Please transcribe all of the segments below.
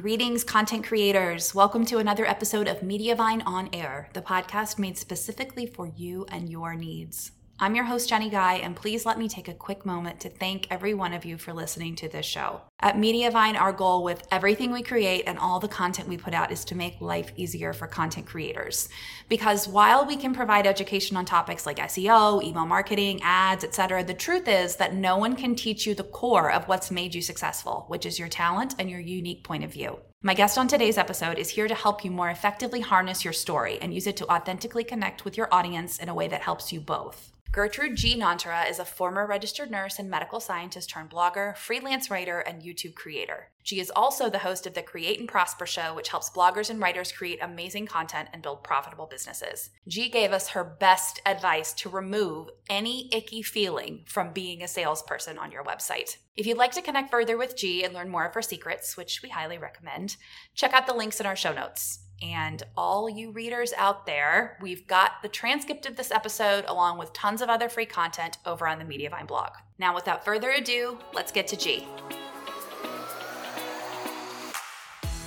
Greetings, content creators. Welcome to another episode of Mediavine On Air, the podcast made specifically for you and your needs. I'm your host, Jenny Guy, and please let me take a quick moment to thank every one of you for listening to this show. At Mediavine, our goal with everything we create and all the content we put out is to make life easier for content creators. Because while we can provide education on topics like SEO, email marketing, ads, etc., the truth is that no one can teach you the core of what's made you successful, which is your talent and your unique point of view. My guest on today's episode is here to help you more effectively harness your story and use it to authentically connect with your audience in a way that helps you both. Gertrude G. Nonterah is a former registered nurse and medical scientist turned blogger, freelance writer, and YouTube creator. She is also the host of the Create and Prosper show, which helps bloggers and writers create amazing content and build profitable businesses. G gave us her best advice to remove any icky feeling from being a salesperson on your website. If you'd like to connect further with G and learn more of her secrets, which we highly recommend, check out the links in our show notes. And all you readers out there, we've got the transcript of this episode along with tons of other free content over on the Mediavine blog. Now, without further ado, let's get to G.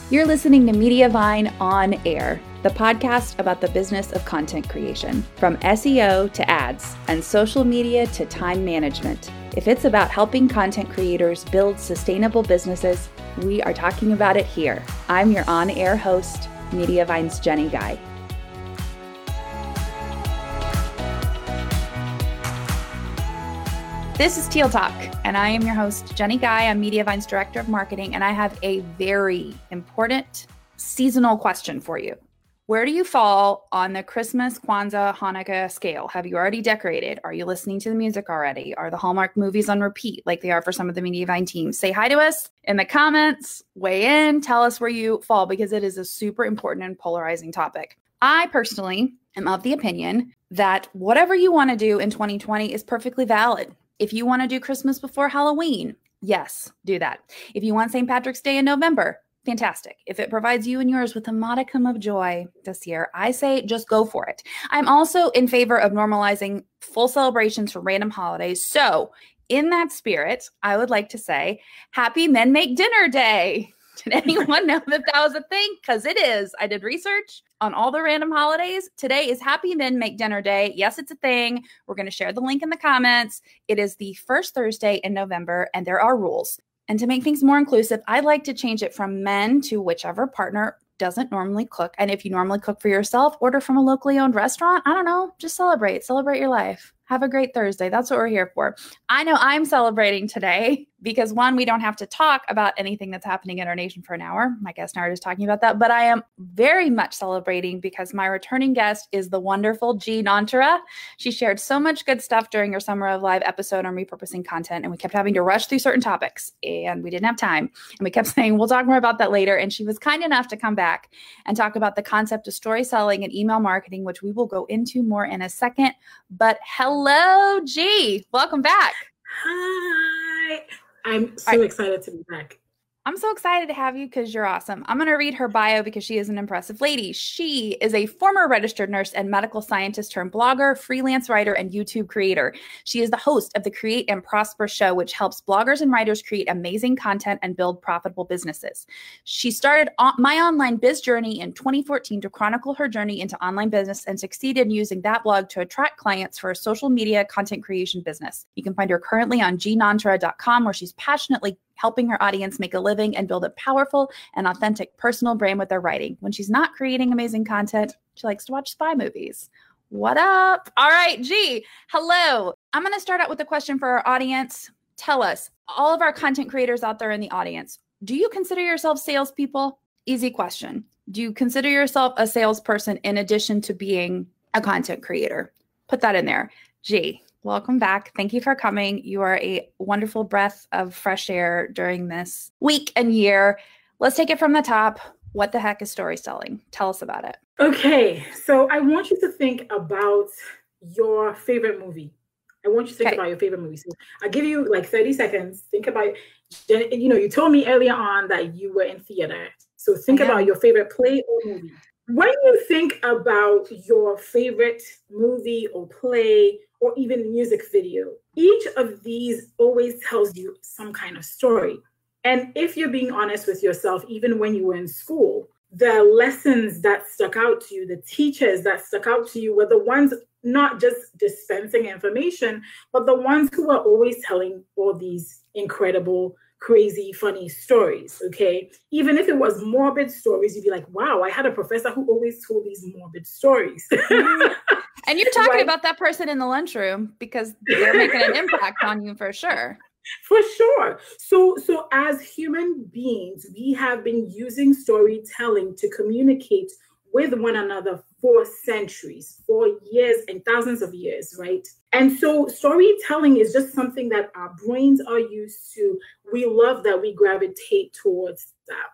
You're listening to Mediavine On Air, the podcast about the business of content creation, from SEO to ads and social media to time management. If it's about helping content creators build sustainable businesses, we are talking about it here. I'm your on air host, Mediavine's Jenny Guy. This is Teal Talk, and I am your host, Jenny Guy. I'm Mediavine's Director of Marketing, and I have a very important seasonal question for you. Where do you fall on the Christmas, Kwanzaa, Hanukkah scale? Have you already decorated? Are you listening to the music already? Are the Hallmark movies on repeat like they are for some of the Mediavine teams? Say hi to us in the comments, weigh in, tell us where you fall because it is a super important and polarizing topic. I personally am of the opinion that whatever you want to do in 2020 is perfectly valid. If you want to do Christmas before Halloween, yes, do that. If you want St. Patrick's Day in November, fantastic. If it provides you and yours with a modicum of joy this year, I say just go for it. I'm also in favor of normalizing full celebrations for random holidays. So, in that spirit, I would like to say Happy Men Make Dinner Day. Did anyone know that that was a thing? Because it is. I did research on all the random holidays. Today is Happy Men Make Dinner Day. Yes, it's a thing. We're going to share the link in the comments. It is the first Thursday in November, and there are rules. And to make things more inclusive, I like to change it from men to whichever partner doesn't normally cook. And if you normally cook for yourself, order from a locally owned restaurant. I don't know, just celebrate, celebrate your life. Have a great Thursday. That's what we're here for. I know I'm celebrating today because one, we don't have to talk about anything that's happening in our nation for an hour. My guest and I are just talking about that, but I am very much celebrating because my returning guest is the wonderful G Nonterah. She shared so much good stuff during her Summer of Live episode on repurposing content, and we kept having to rush through certain topics, and we didn't have time. And we kept saying, we'll talk more about that later. And she was kind enough to come back and talk about the concept of story selling and email marketing, which we will go into more in a second. But hello Hello, G. Welcome back. Hi. I'm so excited to be back. I'm so excited to have you because you're awesome. I'm going to read her bio because she is an impressive lady. She is a former registered nurse and medical scientist turned blogger, freelance writer, and YouTube creator. She is the host of the Create and Prosper show, which helps bloggers and writers create amazing content and build profitable businesses. She started My Online Biz Journey in 2014 to chronicle her journey into online business and succeeded in using that blog to attract clients for a social media content creation business. You can find her currently on gnonterah.com, where she's passionately helping her audience make a living and build a powerful and authentic personal brand with their writing. When she's not creating amazing content, she likes to watch spy movies. What up? All right, G, hello. I'm going to start out with a question for our audience. Tell us, all of our content creators out there in the audience, do you consider yourself salespeople? Easy question. Do you consider yourself a salesperson in addition to being a content creator? Put that in there. G, Welcome back. Thank you for coming. You are a wonderful breath of fresh air during this week and year. Let's take it from the top. What the heck is story selling? Tell us about it. Okay, so I want you to think about your favorite movie. I want you to think okay. about your favorite movie. So I'll give you like 30 seconds. Think about, you know, you told me earlier on that you were in theater. So think about your favorite play or movie. When you think about your favorite movie or play or even music video. Each of these always tells you some kind of story. And if you're being honest with yourself, even when you were in school, the lessons that stuck out to you, the teachers that stuck out to you were the ones not just dispensing information, but the ones who were always telling all these incredible, crazy, funny stories. Okay. Even if it was morbid stories, you'd be like, wow, I had a professor who always told these morbid stories. and you're talking right? about that person in the lunchroom because they're making an impact on you for sure. For sure. So so as human beings we have been using storytelling to communicate with one another for centuries for years and thousands of years right? And so storytelling is just something that our brains are used to. We love that we gravitate towards that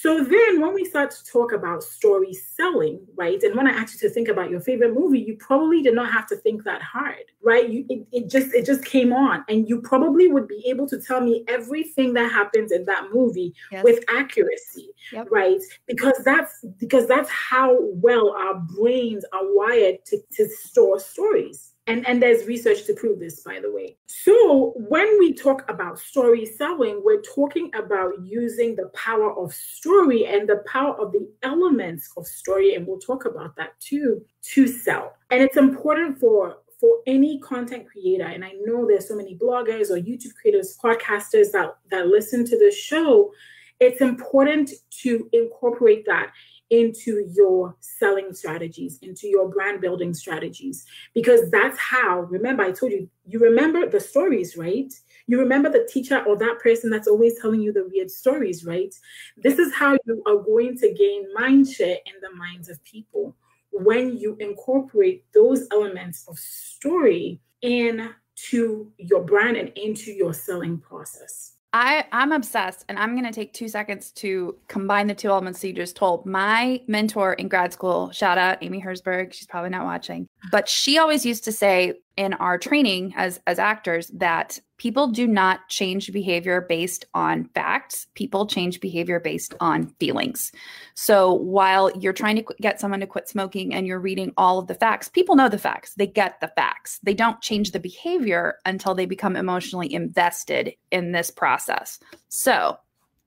so then when we start to talk about story selling, right? And when I asked you to think about your favorite movie, you probably did not have to think that hard, right? You it, it just it just came on and you probably would be able to tell me everything that happens in that movie yes. with accuracy, yep. right? Because that's because that's how well our brains are wired to, to store stories. And, and there's research to prove this, by the way. So, when we talk about story selling, we're talking about using the power of story and the power of the elements of story. And we'll talk about that too to sell. And it's important for for any content creator, and I know there's so many bloggers or YouTube creators, podcasters that, that listen to this show, it's important to incorporate that into your selling strategies, into your brand building strategies, because that's how, remember, I told you, you remember the stories, right? You remember the teacher or that person that's always telling you the weird stories, right? This is how you are going to gain mind share in the minds of people when you incorporate those elements of story into your brand and into your selling process. I, I'm obsessed, and I'm going to take two seconds to combine the two elements you just told. My mentor in grad school, shout out Amy Herzberg, she's probably not watching, but she always used to say in our training as as actors that people do not change behavior based on facts. People change behavior based on feelings. So while you're trying to get someone to quit smoking and you're reading all of the facts people know the facts. They get the facts. They don't change the behavior until they become emotionally invested in this process. So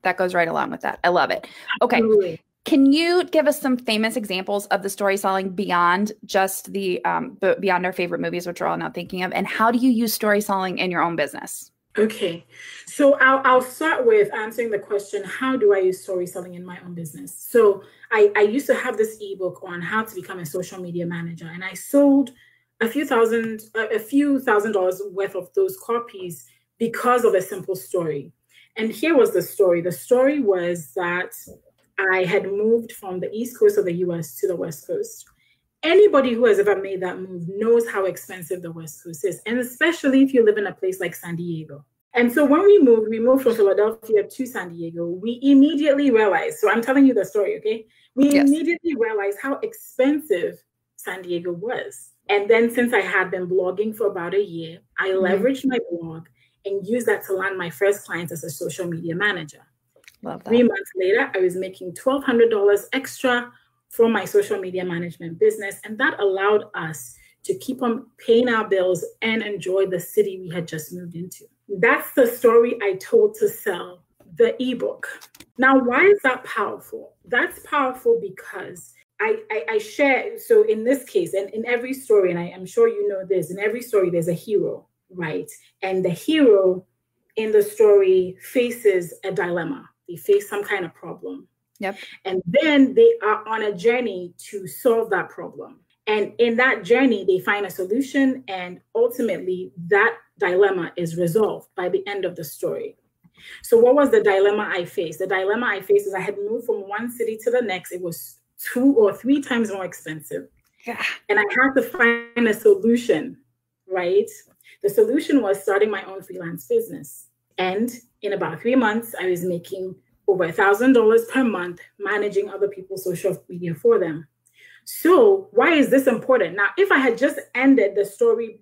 that goes right along with that. I love it. Okay. Absolutely. Can you give us some famous examples of the story selling beyond just the um, beyond our favorite movies, which we're all now thinking of, and how do you use story selling in your own business? Okay, so I'll, I'll start with answering the question: How do I use story selling in my own business? So I, I used to have this ebook on how to become a social media manager, and I sold a few thousand a few thousand dollars worth of those copies because of a simple story. And here was the story. The story was that I had moved from the East Coast of the US to the West Coast. Anybody who has ever made that move knows how expensive the West Coast is, and especially if you live in a place like San Diego. And so when we moved, we moved from Philadelphia to San Diego, we immediately realized. So I'm telling you the story, okay? We yes. immediately realized how expensive San Diego was. And then since I had been blogging for about a year, I mm-hmm. leveraged my blog and used that to land my first clients as a social media manager. Love that. Three months later, I was making $1,200 extra from my social media management business. And that allowed us to keep on paying our bills and enjoy the city we had just moved into. That's the story I told to sell the ebook. Now, why is that powerful? That's powerful because I, I, I share. So, in this case, and in every story, and I am sure you know this, in every story, there's a hero, right? And the hero in the story faces a dilemma they face some kind of problem. Yep. And then they are on a journey to solve that problem. And in that journey, they find a solution, and ultimately, that dilemma is resolved by the end of the story. So, what was the dilemma I faced? The dilemma I faced is I had moved from one city to the next. It was two or three times more expensive. Yeah. And I had to find a solution, right? The solution was starting my own freelance business. And in about three months, I was making over a thousand dollars per month managing other people's social media for them. So why is this important? Now, if I had just ended the story,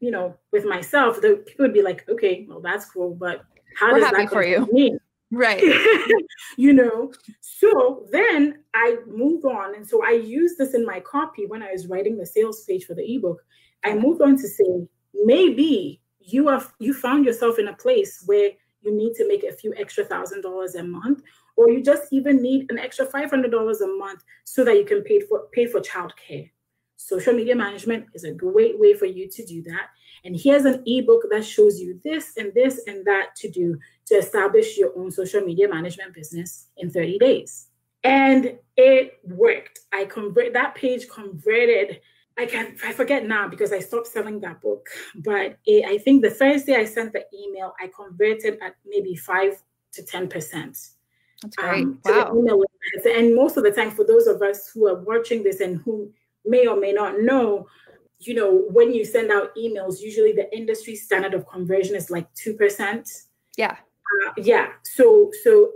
you know, with myself, the people would be like, okay, well, that's cool, but how We're does that for you? Me? Right. you know, so then I moved on. And so I used this in my copy when I was writing the sales page for the ebook. I moved on to say, maybe you are you found yourself in a place where you need to make a few extra thousand dollars a month, or you just even need an extra $500 a month so that you can pay for pay for childcare. Social media management is a great way for you to do that. And here's an ebook that shows you this and this and that to do to establish your own social media management business in 30 days. And it worked. I convert that page converted. I can I forget now because I stopped selling that book. But it, I think the first day I sent the email, I converted at maybe five to ten percent. That's great. Um, wow. And most of the time, for those of us who are watching this and who may or may not know, you know, when you send out emails, usually the industry standard of conversion is like 2%. Yeah. Uh, yeah. So, so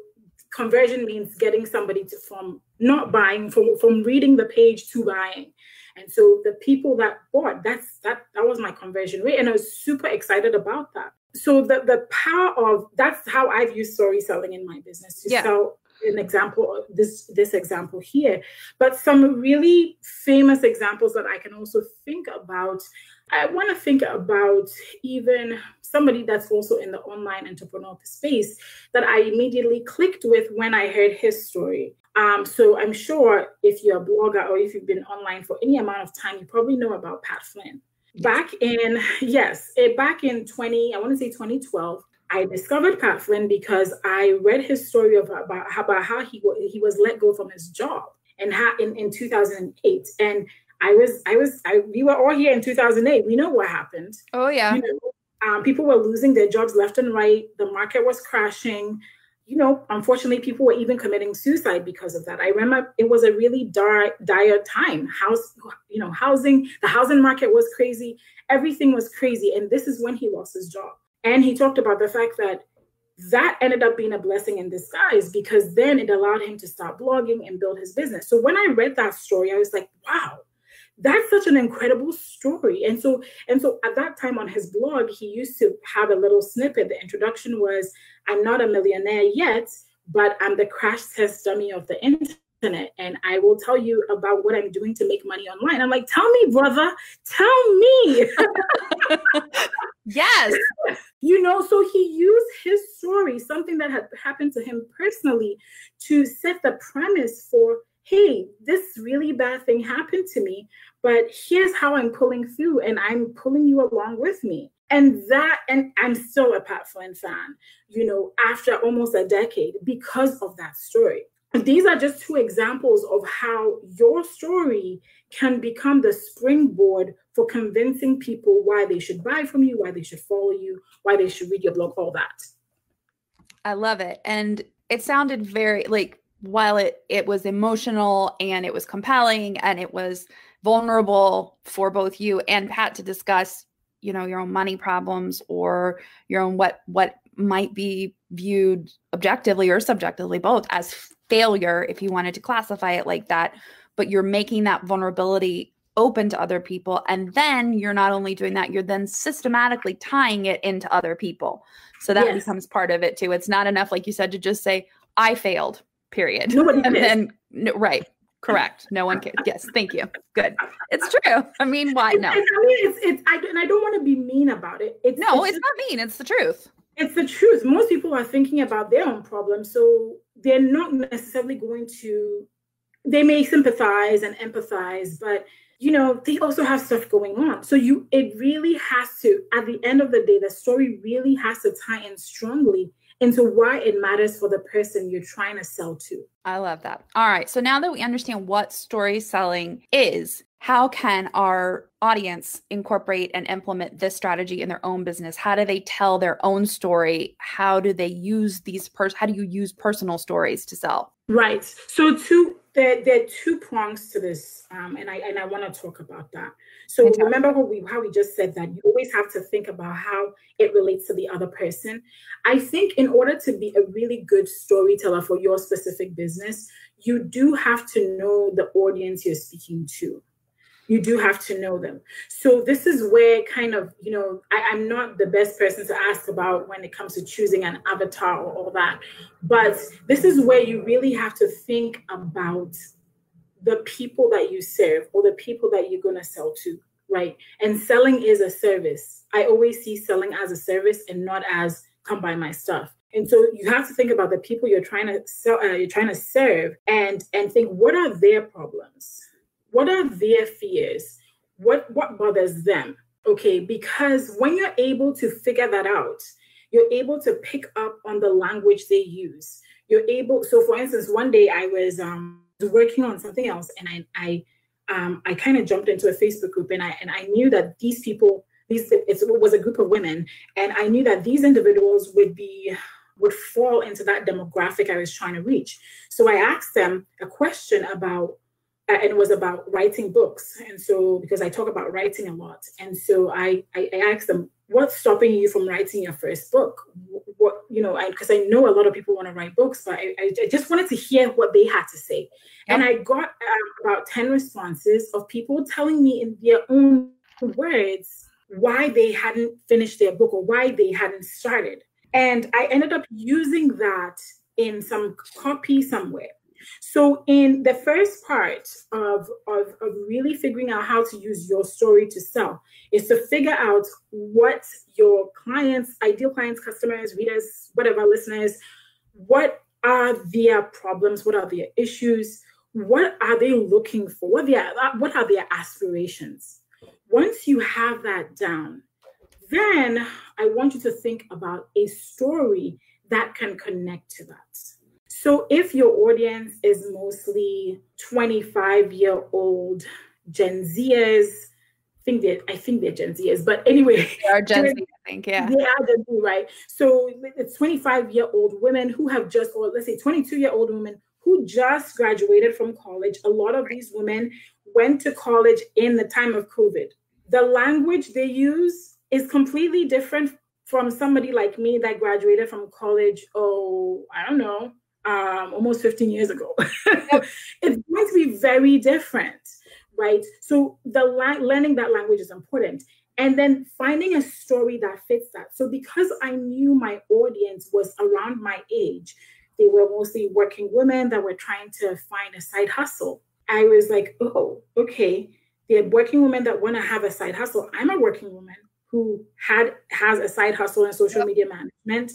conversion means getting somebody to from not buying from from reading the page to buying and so the people that bought that's that that was my conversion rate and i was super excited about that. So the the power of that's how i've used story selling in my business to yeah. sell an example this this example here. But some really famous examples that i can also think about i want to think about even somebody that's also in the online entrepreneur space that i immediately clicked with when i heard his story um, so i'm sure if you're a blogger or if you've been online for any amount of time you probably know about pat flynn back in yes it, back in 20 i want to say 2012 I discovered Pat Flynn because I read his story of, about, about how he, he was let go from his job and how in, in 2008. And I was, I was, I, we were all here in 2008. We know what happened. Oh yeah. You know, um, people were losing their jobs left and right. The market was crashing. You know, unfortunately, people were even committing suicide because of that. I remember it was a really dire, dire time. House, you know, housing, the housing market was crazy. Everything was crazy. And this is when he lost his job. And he talked about the fact that that ended up being a blessing in disguise because then it allowed him to start blogging and build his business. So when I read that story, I was like, wow, that's such an incredible story. And so, and so at that time on his blog, he used to have a little snippet. The introduction was, I'm not a millionaire yet, but I'm the crash test dummy of the internet and I will tell you about what I'm doing to make money online. I'm like, tell me, brother, tell me. yes. You know, so he used his story, something that had happened to him personally, to set the premise for hey, this really bad thing happened to me, but here's how I'm pulling through, and I'm pulling you along with me. And that, and I'm still a Pat Flynn fan, you know, after almost a decade because of that story these are just two examples of how your story can become the springboard for convincing people why they should buy from you, why they should follow you, why they should read your blog, all that. I love it. And it sounded very like while it it was emotional and it was compelling and it was vulnerable for both you and Pat to discuss, you know, your own money problems or your own what what might be viewed objectively or subjectively both as failure if you wanted to classify it like that. But you're making that vulnerability open to other people. And then you're not only doing that you're then systematically tying it into other people. So that yes. becomes part of it too. It's not enough like you said to just say i failed period Nobody and then no, right correct no one cares yes thank you good it's true i mean why no i mean it's, it's I, and i don't want to be mean about it it's, no it's, it's not mean it's the truth it's the truth. Most people are thinking about their own problems, so they're not necessarily going to. They may sympathize and empathize, but you know they also have stuff going on. So you, it really has to. At the end of the day, the story really has to tie in strongly into why it matters for the person you're trying to sell to. I love that. All right. So now that we understand what story selling is, how can our audience incorporate and implement this strategy in their own business? How do they tell their own story? How do they use these pers- how do you use personal stories to sell? Right. So two there, there are two prongs to this, um, and I and I want to talk about that. So remember how we how we just said that you always have to think about how it relates to the other person. I think in order to be a really good storyteller for your specific business, you do have to know the audience you're speaking to you do have to know them. So this is where kind of, you know, I, am not the best person to ask about when it comes to choosing an avatar or all that. But this is where you really have to think about the people that you serve or the people that you're going to sell to, right? And selling is a service. I always see selling as a service and not as come buy my stuff. And so you have to think about the people you're trying to sell, uh, you're trying to serve, and and think what are their problems, what are their fears, what what bothers them. Okay, because when you're able to figure that out, you're able to pick up on the language they use. You're able. So, for instance, one day I was um, working on something else, and I I um, I kind of jumped into a Facebook group, and I and I knew that these people, these it was a group of women, and I knew that these individuals would be would fall into that demographic I was trying to reach. So I asked them a question about, and it was about writing books. And so, because I talk about writing a lot, and so I, I, I asked them, what's stopping you from writing your first book? What, you know, because I, I, know a lot of people want to write books, but I, I, just wanted to hear what they had to say. And I got um, about 10 responses of people telling me in their own words why they hadn't finished their book or why they hadn't started. And I ended up using that in some copy somewhere. So, in the first part of, of, of, really figuring out how to use your story to sell, is to figure out what your clients, ideal clients, customers, readers, whatever, listeners, what are their problems? What are their issues? What are they looking for? What, their, what are their aspirations? Once you have that down, then I want you to think about a story that can connect to that. So if your audience is mostly 25 year old Gen Zers, I think they're, I think they're Gen Zers, but anyway. They are Gen Z, I think, yeah. They are Gen Z, right? So it's 25 year old women who have just, or let's say 22 year old women who just graduated from college. A lot of these women went to college in the time of COVID. The language they use is completely different from somebody like me that graduated from college, oh, I don't know, um, almost 15 years ago. it's going to be very different, right? So the la- learning that language is important. And then finding a story that fits that. So because I knew my audience was around my age, they were mostly working women that were trying to find a side hustle. I was like, oh, okay. They're working women that want to have a side hustle. I'm a working woman who had has a side hustle in social yep. media management.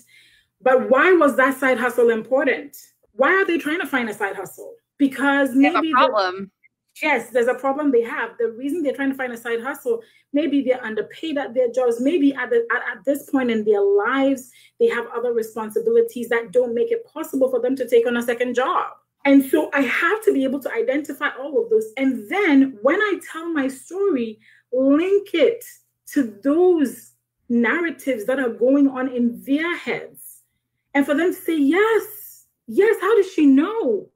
But why was that side hustle important? Why are they trying to find a side hustle? Because maybe problem. Yes, there's a problem they have. The reason they're trying to find a side hustle, maybe they're underpaid at their jobs. Maybe at, the, at, at this point in their lives, they have other responsibilities that don't make it possible for them to take on a second job. And so I have to be able to identify all of those. And then when I tell my story, link it to those narratives that are going on in their heads and for them to say, Yes, yes, how does she know?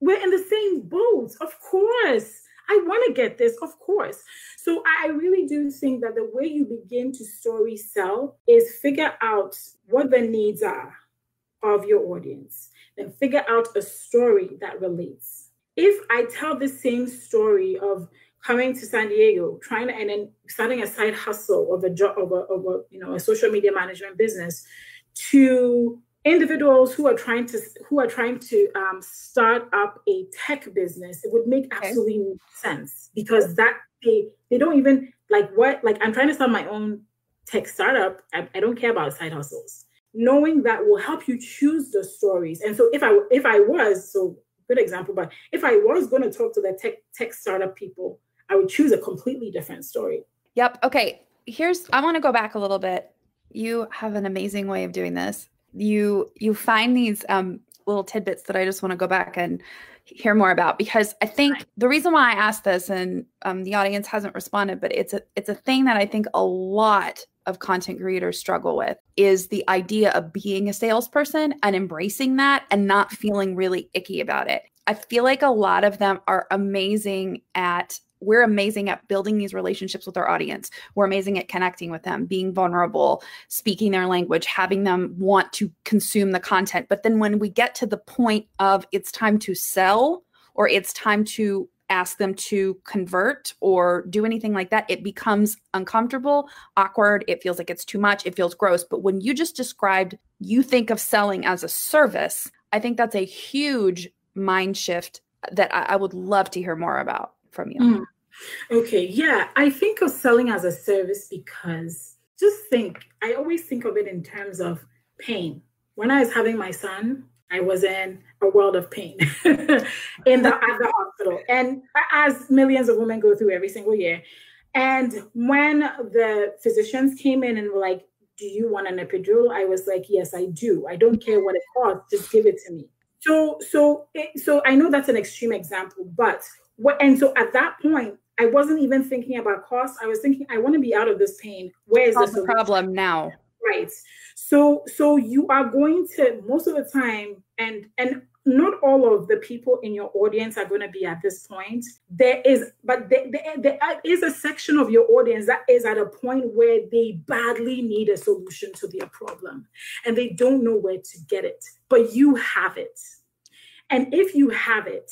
We're in the same boat. Of course. I want to get this, of course. So I really do think that the way you begin to story sell is figure out what the needs are of your audience, then figure out a story that relates. If I tell the same story of coming to San Diego, trying to, and then starting a side hustle of a job of a, of a you know a social media management business, to individuals who are trying to who are trying to um, start up a tech business, it would make absolutely okay. sense because that they they don't even like what like I'm trying to start my own tech startup. I, I don't care about side hustles. Knowing that will help you choose the stories. And so if I if I was so good example, but if I was going to talk to the tech tech startup people I would choose a completely different story. Yep. Okay. Here's I want to go back a little bit. You have an amazing way of doing this. You you find these um, little tidbits that I just want to go back and hear more about because I think the reason why I asked this and um, the audience hasn't responded, but it's a it's a thing that I think a lot of content creators struggle with is the idea of being a salesperson and embracing that and not feeling really icky about it. I feel like a lot of them are amazing at we're amazing at building these relationships with our audience. We're amazing at connecting with them, being vulnerable, speaking their language, having them want to consume the content. But then when we get to the point of it's time to sell or it's time to ask them to convert or do anything like that, it becomes uncomfortable, awkward. It feels like it's too much. It feels gross. But when you just described, you think of selling as a service, I think that's a huge mind shift that I, I would love to hear more about from you. Mm. Okay, yeah, I think of selling as a service because just think, I always think of it in terms of pain. When I was having my son, I was in a world of pain in the at the hospital, and as millions of women go through every single year. And when the physicians came in and were like, "Do you want an epidural?" I was like, "Yes, I do. I don't care what it costs. Just give it to me." So, so, so I know that's an extreme example, but what? And so at that point, I wasn't even thinking about cost. I was thinking, I want to be out of this pain. Where is the problem now? Right. So so you are going to most of the time, and and not all of the people in your audience are going to be at this point. There is, but there, there, there is a section of your audience that is at a point where they badly need a solution to their problem and they don't know where to get it, but you have it. And if you have it,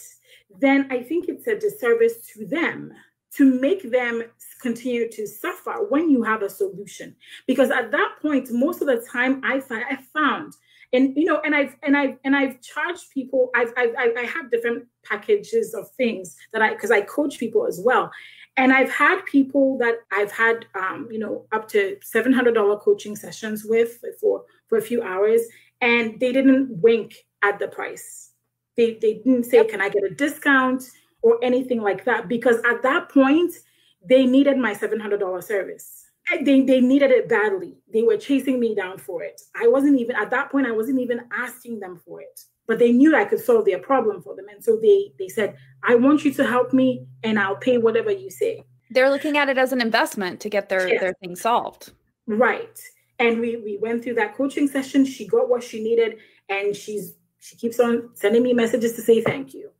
then I think it's a disservice to them to make them continue to suffer when you have a solution. Because at that point most of the time i find i found and you know and i've and i've and i've charged people i've i've i have different packages of things that i because i coach people as well. And i've had people that i've had um, you know up to $700 coaching sessions with for for a few hours and they didn't wink at the price. They they didn't say can i get a discount or anything like that because at that point they needed my $700 service. They, they needed it badly. They were chasing me down for it. I wasn't even at that point i wasn't even asking them for it. But they knew i could solve their problem for them. And so they they said i want you to help me and i'll pay whatever you say. They're looking at it as an investment to get their yes. their thing solved. Right. And we we went through that coaching session. She got what she needed and she's she keeps on sending me messages to say thank you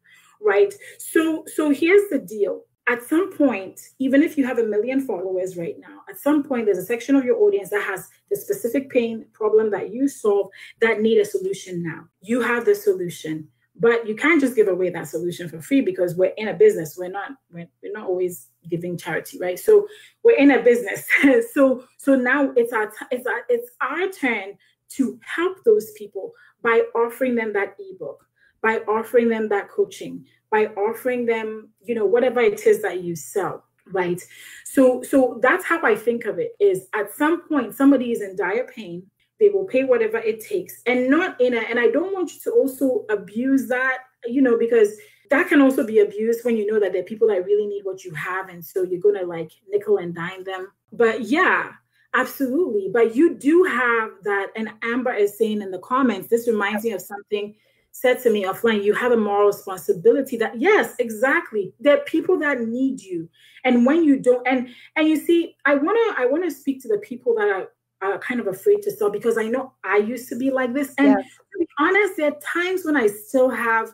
right? So so here's the deal. At some point, even if you have a million followers right now, at some point there's a section of your audience that has the specific pain problem that you solve that need a solution now. You have the solution, but you can't just give away that solution for free because we're in a business. We're not we're, we're not always giving charity, right? So we're in a business. so so now it's our it's our it's our turn to help those people by offering them that ebook by offering them that coaching, by offering them, you know, whatever it is that you sell right? So so that's how i think of it is at some point somebody is in dire pain they will pay whatever it takes and not in a and i don't want you to also abuse that you know because that can also be abused when you know that there are people that really need what you have and so you're gonna like nickel and dime them. But yeah absolutely. But you do have that and amber is saying in the comments this reminds me of something said to me offline, you have a moral responsibility that yes, exactly. There are people that need you. And when you don't, and and you see, I wanna I wanna speak to the people that are are kind of afraid to sell because I know I used to be like this. And yes. to be honest, there are times when I still have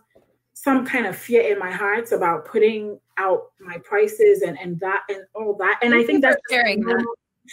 some kind of fear in my heart about putting out my prices and and that and all that. And Thank I think that's sharing that.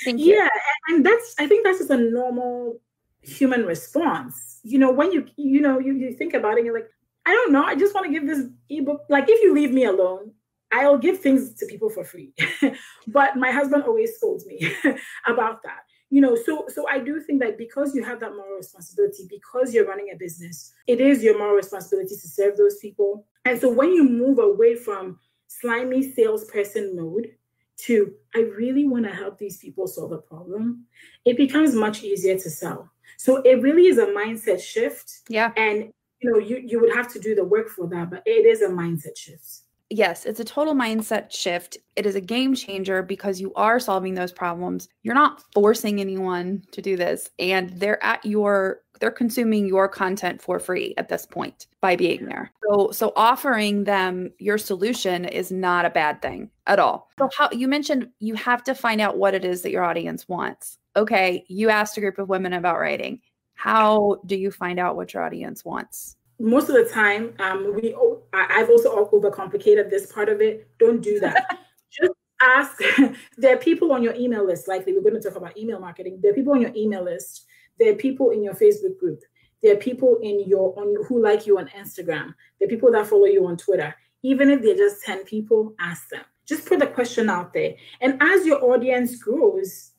Thank you. Yeah, and that's I think that's just a normal human response. You know, when you you know you, you think about it, you're like, I don't know, I just want to give this ebook. Like, if you leave me alone, I'll give things to people for free. but my husband always scolds me about that. You know, so so I do think that because you have that moral responsibility, because you're running a business, it is your moral responsibility to serve those people. And so when you move away from slimy salesperson mode to I really want to help these people solve a problem, it becomes much easier to sell. So it really is a mindset shift. Yeah. And you know, you you would have to do the work for that, but it is a mindset shift. Yes, it's a total mindset shift. It is a game changer because you are solving those problems. You're not forcing anyone to do this and they're at your they're consuming your content for free at this point by being there. So so offering them your solution is not a bad thing at all. So how you mentioned you have to find out what it is that your audience wants okay, you asked a group of women about writing. How do you find out what your audience wants? Most of the time, um, we I've also overcomplicated this part of it. Don't do that. Just ask. there are people on your email list. Likely, we're going to talk about email marketing. There are people on your email list. There are people in your Facebook group. There are people in your on who like you on Instagram. There are people that follow you on Twitter. Even if they're just ten people, ask them. Just put the question out there. And as your audience grows,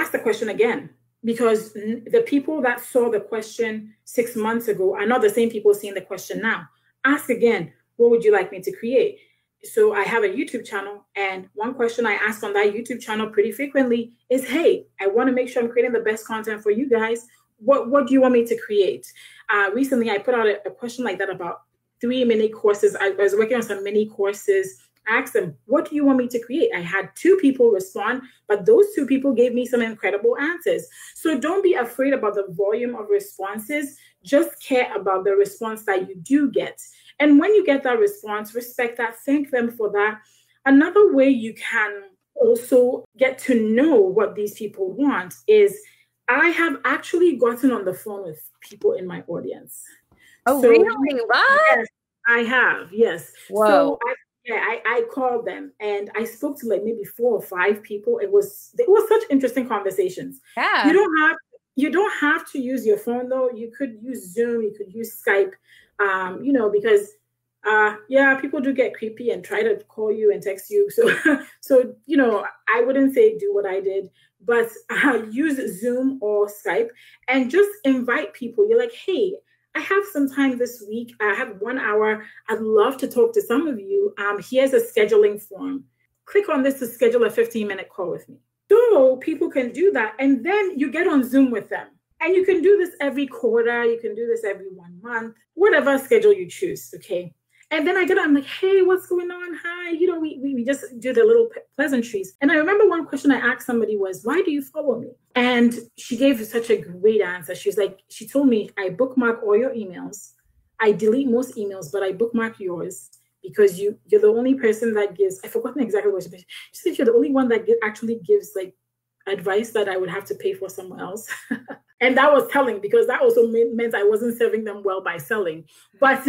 ask the question again because the people that saw the question six months ago are not the same people seeing the question now. Ask again, what would you like me to create? So I have a YouTube channel, and one question I ask on that YouTube channel pretty frequently is, "Hey, I want to make sure I'm creating the best content for you guys. what what do you want me to create? Uh, recently, I put out a, a question like that about three mini courses. I, I was working on some mini courses asked them, What do you want me to create? I had two people respond, but those two people gave me some incredible answers. So don't be afraid about the volume of responses. Just care about the response that you do get. And when you get that response, respect that, thank them for that. Another way you can also get to know what these people want is I have actually gotten on the phone with people in my audience. Oh, so, really? What? Yes, I have, yes. Whoa. So I yeah, I, I called them and I spoke to like maybe four or five people. It was it was such interesting conversations. Yeah. You don't have you don't have to use your phone though. You could use Zoom, you could use Skype, um, you know, because uh yeah, people do get creepy and try to call you and text you. So so you know, I wouldn't say do what I did, but uh, use Zoom or Skype and just invite people. You're like, hey, I have some time this week. I have one hour. I'd love to talk to some of you. Um, here's a scheduling form. Click on this to schedule a 15 minute call with me. So people can do that. And then you get on Zoom with them. And you can do this every quarter. You can do this every one month, whatever schedule you choose. Okay. And then I get, I'm like, hey, what's going on? Hi. You know, we, we, we just do the little pleasantries. And I remember one question I asked somebody was, why do you follow me? And she gave such a great answer. She's like, she told me, I bookmark all your emails. I delete most emails, but I bookmark yours because you you're the only person that gives. I forgotten exactly what she said. She said you're the only one that actually gives like advice that I would have to pay for somewhere else. and that was telling because that also meant I wasn't serving them well by selling. But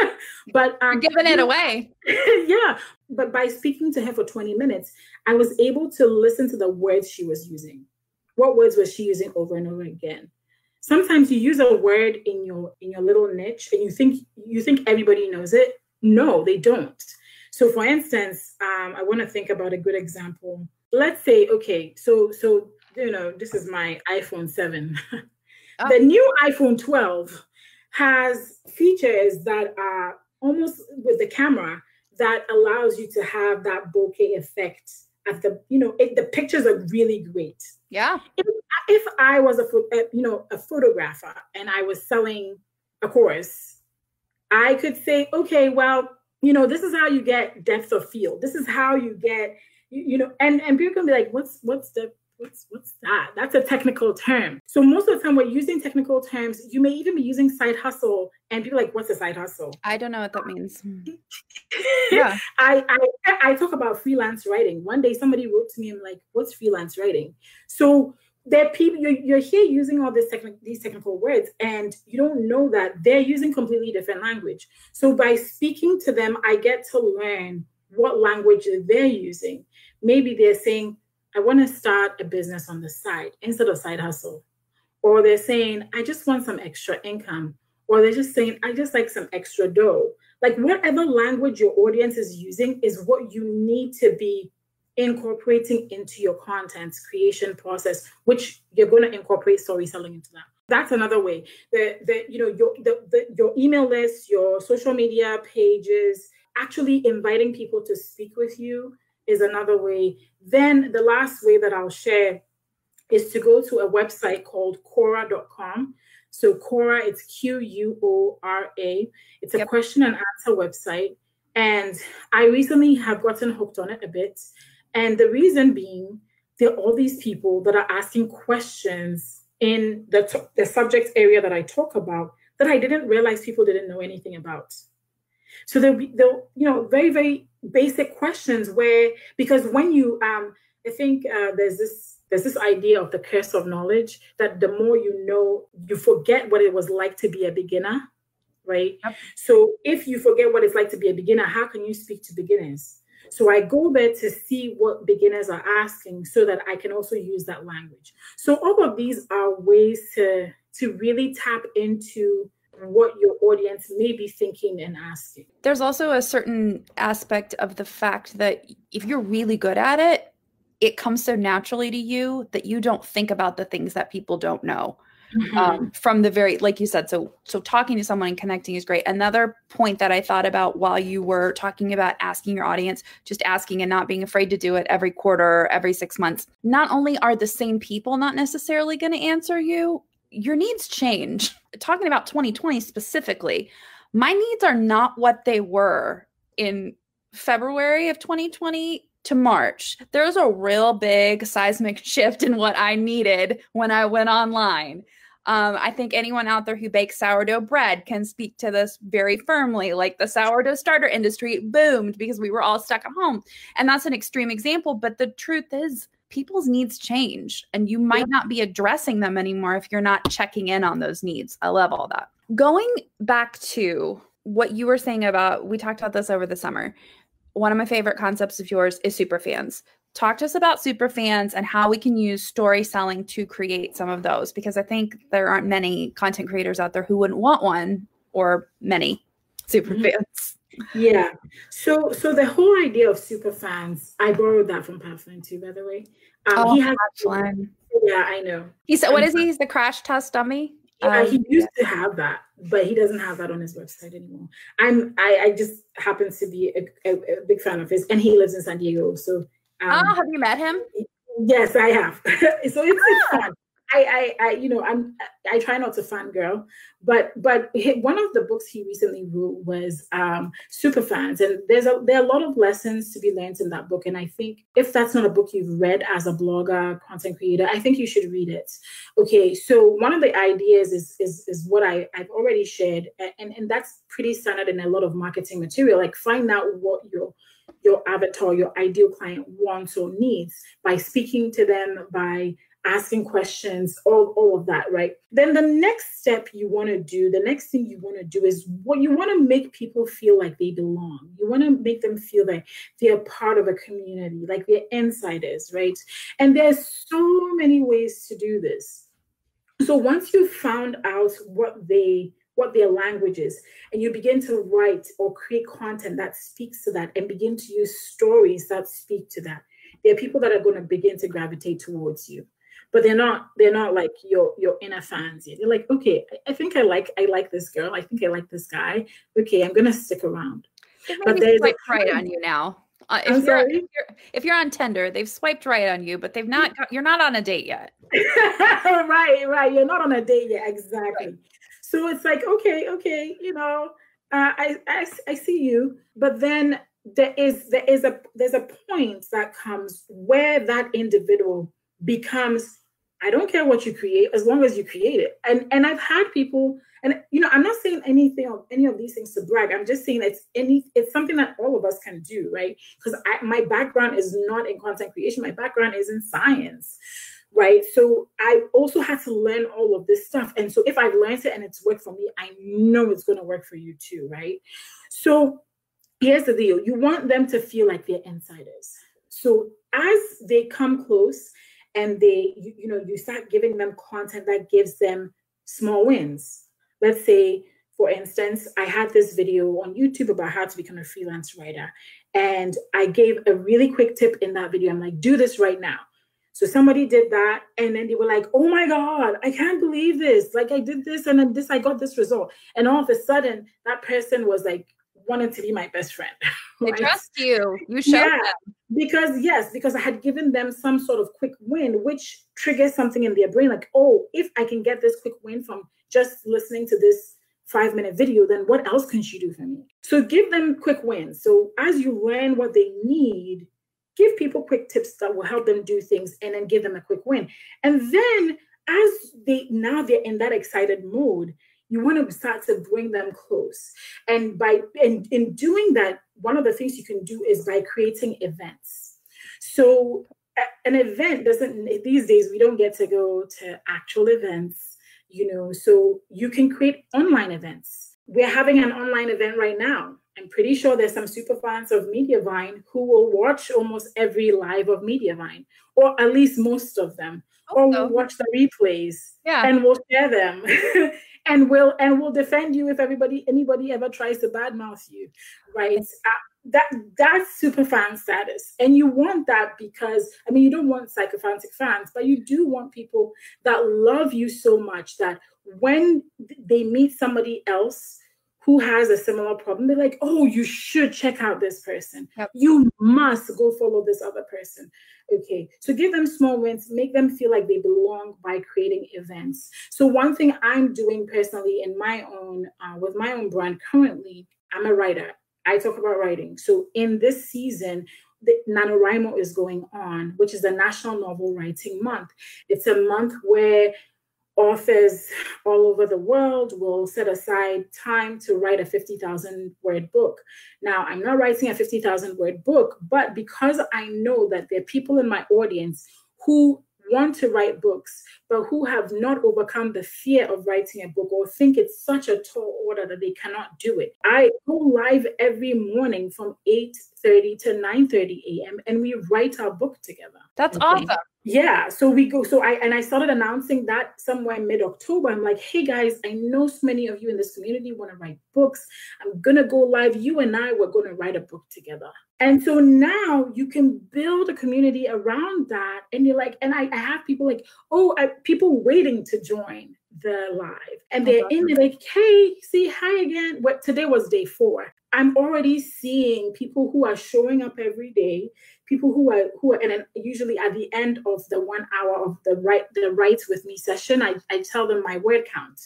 but um, You're giving it away. yeah, but by speaking to her for 20 minutes, I was able to listen to the words she was using. What words was she using over and over again? Sometimes you use a word in your in your little niche and you think you think everybody knows it. No, they don't. So for instance, um, I want to think about a good example. Let's say, okay, so so you know, this is my iPhone 7. Oh. the new iPhone 12 has features that are almost with the camera that allows you to have that bokeh effect at the you know it, the pictures are really great yeah if, if i was a you know a photographer and i was selling a course i could say okay well you know this is how you get depth of field this is how you get you, you know and and people can be like what's what's the what's what's that? That's a technical term. So most of the time we're using technical terms. You may even be using side hustle, and people like, what's a side hustle? I don't know what that means. yeah, I, I I talk about freelance writing. One day somebody wrote to me, I'm like, what's freelance writing? So there people you're, you're here using all this technical these technical words and you don't know that they're using completely different language so by speaking to them i get to learn what language they're using maybe they're saying I want to start a business on the side instead of side hustle. Or they're saying, I just want some extra income. Or they're just saying, I just like some extra dough. Like whatever language your audience is using is what you need to be incorporating into your content creation process, which you're going to incorporate storytelling into that. That's another way. The, the you know your the, the your email list, your social media pages, actually inviting people to speak with you is another way. Then the last way that I'll share is to go to a website called Quora.com. So Quora, it's Q U O R A. It's a yep. question and answer website. And I recently have gotten hooked on it a bit. And the reason being, there are all these people that are asking questions in the, t- the subject area that I talk about that I didn't realize people didn't know anything about. So there'll be, there'll, you know, very, very basic questions where, because when you, um, I think uh, there's this, there's this idea of the curse of knowledge that the more you know, you forget what it was like to be a beginner, right? Yep. So if you forget what it's like to be a beginner, how can you speak to beginners? So I go there to see what beginners are asking so that I can also use that language. So all of these are ways to to really tap into what your audience may be thinking and asking. There's also a certain aspect of the fact that if you're really good at it, it comes so naturally to you that you don't think about the things that people don't know. Mm-hmm. Um, from the very like you said so so talking to someone and connecting is great another point that i thought about while you were talking about asking your audience just asking and not being afraid to do it every quarter every six months not only are the same people not necessarily going to answer you your needs change. Talking about 2020 specifically, my needs are not what they were in February of 2020 to March. There's a real big seismic shift in what I needed when I went online. Um, I think anyone out there who bakes sourdough bread can speak to this very firmly. Like the sourdough starter industry boomed because we were all stuck at home. And that's an extreme example. But the truth is, people's needs change and you might not be addressing them anymore if you're not checking in on those needs. I love all that. Going back to what you were saying about, we talked about this over the summer. One of my favorite concepts of yours is super fans. Talk to us about super fans and how we can use story selling to create some of those because I think there aren't many content creators out there who wouldn't want one or many super mm-hmm. fans. Yeah. So so the whole idea of super fans, I borrowed that from Pat Flynn too, by the way. Um, oh, he has one. Yeah, I know. He said, "What is he? He's the crash test dummy." Yeah, um, he used to have that, but he doesn't have that on his website anymore. I'm I, I just happen to be a, a, a, big fan of his, and he lives in San Diego. So, um, oh, have you met him? Yes, I have. so it's, it's ah. fun. I, I, I, you know, I'm, I try not to fangirl, but, but one of the books he recently wrote was um, Super Fans, and there's a there are a lot of lessons to be learned in that book. And I think if that's not a book you've read as a blogger, content creator, I think you should read it. Okay, so one of the ideas is is is what I I've already shared, and and that's pretty standard in a lot of marketing material. Like find out what your your avatar, your ideal client wants or needs by speaking to them, by asking questions, all, all of that, right? Then the next step you want to do, the next thing you want to do is what you want to make people feel like they belong. You want to make them feel like they're part of a community, like they're insiders, right? And there's so many ways to do this. So once you've found out what they what their language is and you begin to write or create content that speaks to that and begin to use stories that speak to that there are people that are going to begin to gravitate towards you but they're not they're not like your your inner fans yet. They're like, okay, I think I like I like this girl. I think I like this guy. Okay, I'm gonna stick around. But they swipe right on you now. Uh, if, you're, if, you're, if you're on Tinder, they've swiped right on you, but they've not. Got, you're not on a date yet. right, right. You're not on a date yet. Exactly. Right. So it's like, okay, okay, you know, uh, I, I I see you, but then there is there is a there's a point that comes where that individual becomes I don't care what you create as long as you create it. And and I've had people, and you know, I'm not saying anything of any of these things to brag. I'm just saying it's any it's something that all of us can do, right? Because my background is not in content creation. My background is in science. Right. So I also had to learn all of this stuff. And so if I've learned it and it's worked for me, I know it's going to work for you too. Right. So here's the deal you want them to feel like they're insiders. So as they come close, and they you, you know you start giving them content that gives them small wins. Let's say for instance i had this video on youtube about how to become a freelance writer and i gave a really quick tip in that video. I'm like do this right now. So somebody did that and then they were like oh my god i can't believe this. Like i did this and then this i got this result. And all of a sudden that person was like wanted to be my best friend. Right? They trust you. You showed yeah, them. Because yes, because I had given them some sort of quick win, which triggers something in their brain, like, oh, if I can get this quick win from just listening to this five minute video, then what else can she do for me? So give them quick wins. So as you learn what they need, give people quick tips that will help them do things and then give them a quick win. And then as they now they're in that excited mode, you want to start to bring them close. And by in, in doing that one of the things you can do is by creating events. So an event doesn't these days we don't get to go to actual events you know so you can create online events. We're having an online event right now. I'm pretty sure there's some super fans of mediavine who will watch almost every live of mediavine or at least most of them or we'll watch the replays yeah. and we'll share them. And we'll and we'll defend you if everybody anybody ever tries to badmouth you right? Uh, that that's super fan status. And you want that because i mean you don't want sycophantic fans but you do want people that love you so much that when they meet somebody else who has a similar problem, they're like, oh, you should check out this person. Yep. You must go follow this other person. Okay. So give them small wins, make them feel like they belong by creating events. So one thing I'm doing personally in my own, uh, with my own brand currently, I'm a writer. I talk about writing. So in this season, the NaNoWriMo is going on, which is the National Novel Writing Month. It's a month where authors all over the world will set aside time to write a 50,000 word book. Now, I'm not writing a 50,000 word book, but because I know that there are people in my audience who want to write books, but who have not overcome the fear of writing a book or think it's such a tall order that they cannot do it. I go live every morning from 8 30 to 9 30 a.m. and we write our book together. That's okay? awesome. Yeah. So we go, so I, and I started announcing that somewhere mid October. I'm like, hey guys, I know so many of you in this community want to write books. I'm to go live. You and I, we're going to write a book together. And so now you can build a community around that. And you're like, and I, I have people like, oh, I, people waiting to join the live and oh, they're in there like hey see hi again what today was day four i'm already seeing people who are showing up every day people who are who are and usually at the end of the one hour of the right the writes with me session I, I tell them my word count.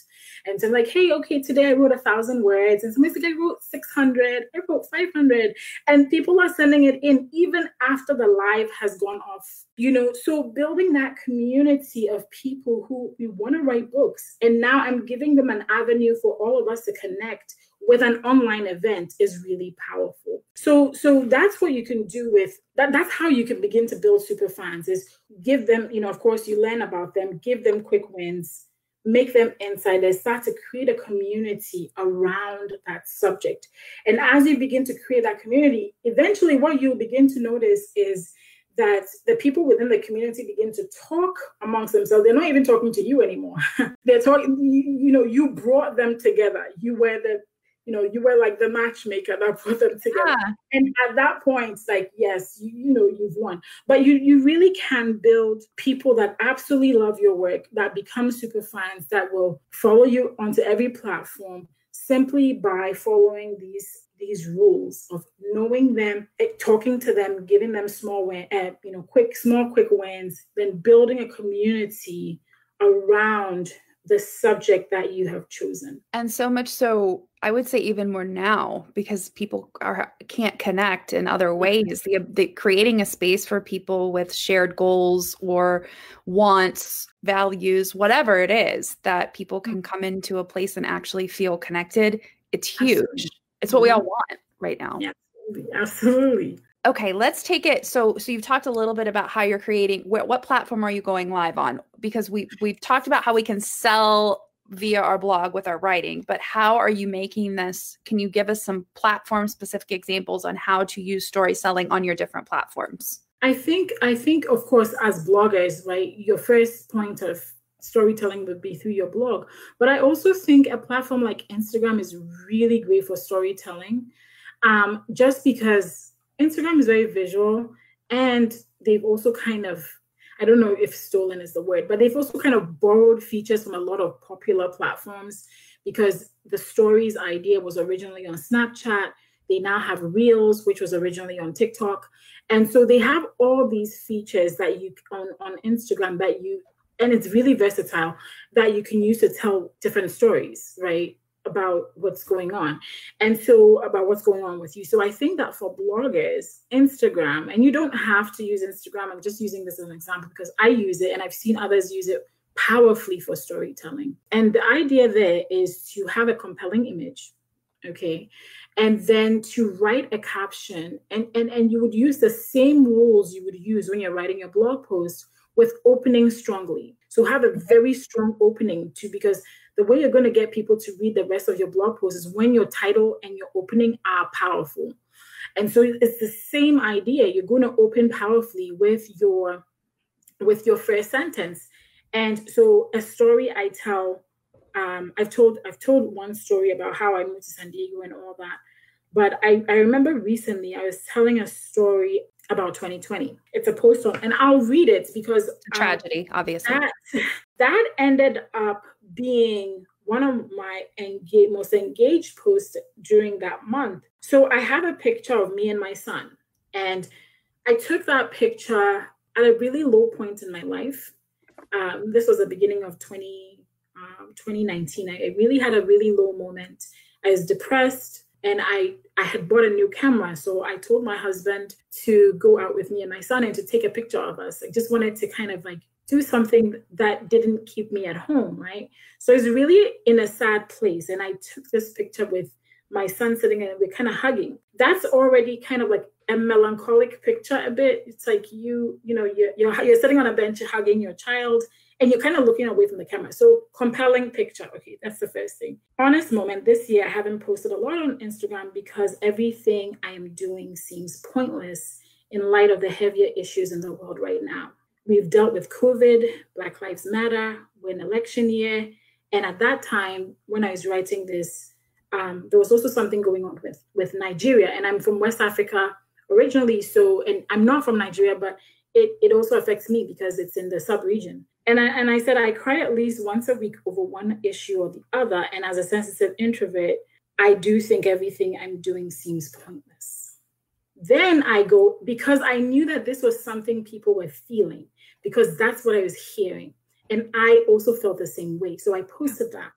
And so I'm like hey okay today i wrote a thousand words and somebody's like i wrote 600 i wrote 500 and people are sending it in even after the live has gone off you know? So building that community of people who we want to write books and now i'm giving them an avenue for all of us to connect with an online event is really powerful. So so that's what you can do with that that's how you can begin to build super fans is give them, you know, of course you learn about them, give them quick wins, make them insiders, start to create a community around that subject. And as you begin to create that community, eventually what you'll begin to notice is that the people within the community begin to talk amongst themselves. They're not even talking to you anymore. They're talking, you, you know, you brought them together. You were the you know, you were like the matchmaker that put them together. And at that point, it's like, yes, you, you know, you've won. But you you really can build people that absolutely love your work, that become super fans, that will follow you onto every platform simply by following these these rules of knowing them, eh, talking to them, giving them small win, uh, you know, quick, small, quick wins, then building a community around the subject that you have chosen. And so much so, I would say even more now because people are can't connect in other mm-hmm. ways. The, the creating a space for people with shared goals or wants, values, whatever it is that people can mm-hmm. come into a place and actually feel connected. It's huge. Absolutely. It's what we all mm-hmm. want right now. Yeah, absolutely okay let's take it so so you've talked a little bit about how you're creating what, what platform are you going live on? Because we we've talked about how we can sell via our blog with our writing but how are you making this? Can you give us some platform specific examples on how to use story selling on your different platforms? I think i think of course as bloggers right your first point of storytelling would be through your blog but i also think a platform like instagram is really great for storytelling um, just because Instagram is very visual and they've also kind of I don't know if stolen is the word, but they've also kind of borrowed features from a lot of popular platforms because the stories idea was originally on Snapchat. They now have Reels, which was originally on TikTok. And so they have all these features that you on, on Instagram that you and it's really versatile that you can use to tell different stories, right? About what's going on and so about what's going on with you. So i think that for bloggers instagram and you don't have to use instagram i'm just using this as an example because i use it and i've seen others use it powerfully for storytelling. And the idea there is to have a compelling image okay? And then to write a caption and and and you would use the same rules you would use when you're writing your blog post with opening strongly. So have a very strong opening to because the way you're going to get people to read the rest of your blog post is when your title and your opening are powerful. And so it's the same idea. You're going to open powerfully with your with your first sentence. And so a story I tell, um, I've told I've told one story about how I moved to San Diego and all that. But I, I remember recently I was telling a story about 2020. It's a post on, and I'll read it because tragedy, um, obviously. That, that ended up being one of my engage, most engaged posts during that month. So I have a picture of me and my son. And I took that picture at a really low point in my life. Um, this was the beginning of 20, um, 2019. I, I really had a really low moment. I was depressed and I, I had bought a new camera. So I told my husband to go out with me and my son and to take a picture of us. I just wanted to kind of like do something that didn't keep me at home, right? So I was really in a sad place. And I took this picture with my son sitting and we're kind of hugging. That's already kind of like a melancholic picture a bit. It's like you, you know, you're, you're, you're sitting on a bench hugging your child and you're kind of looking away from the camera. So compelling picture. Okay, that's the first thing. Honest moment. This year I haven't posted a lot on Instagram because everything I am doing seems pointless in light of the heavier issues in the world right now. We've dealt with COVID, Black Lives Matter, we're in election year. And at that time, when I was writing this, um, there was also something going on with, with Nigeria. And I'm from West Africa originally. So, and I'm not from Nigeria, but it, it also affects me because it's in the sub region. And I, and I said, I cry at least once a week over one issue or the other. And as a sensitive introvert, I do think everything I'm doing seems pointless. Then I go, because I knew that this was something people were feeling, because that's what I was hearing. And I also felt the same way. So I posted that.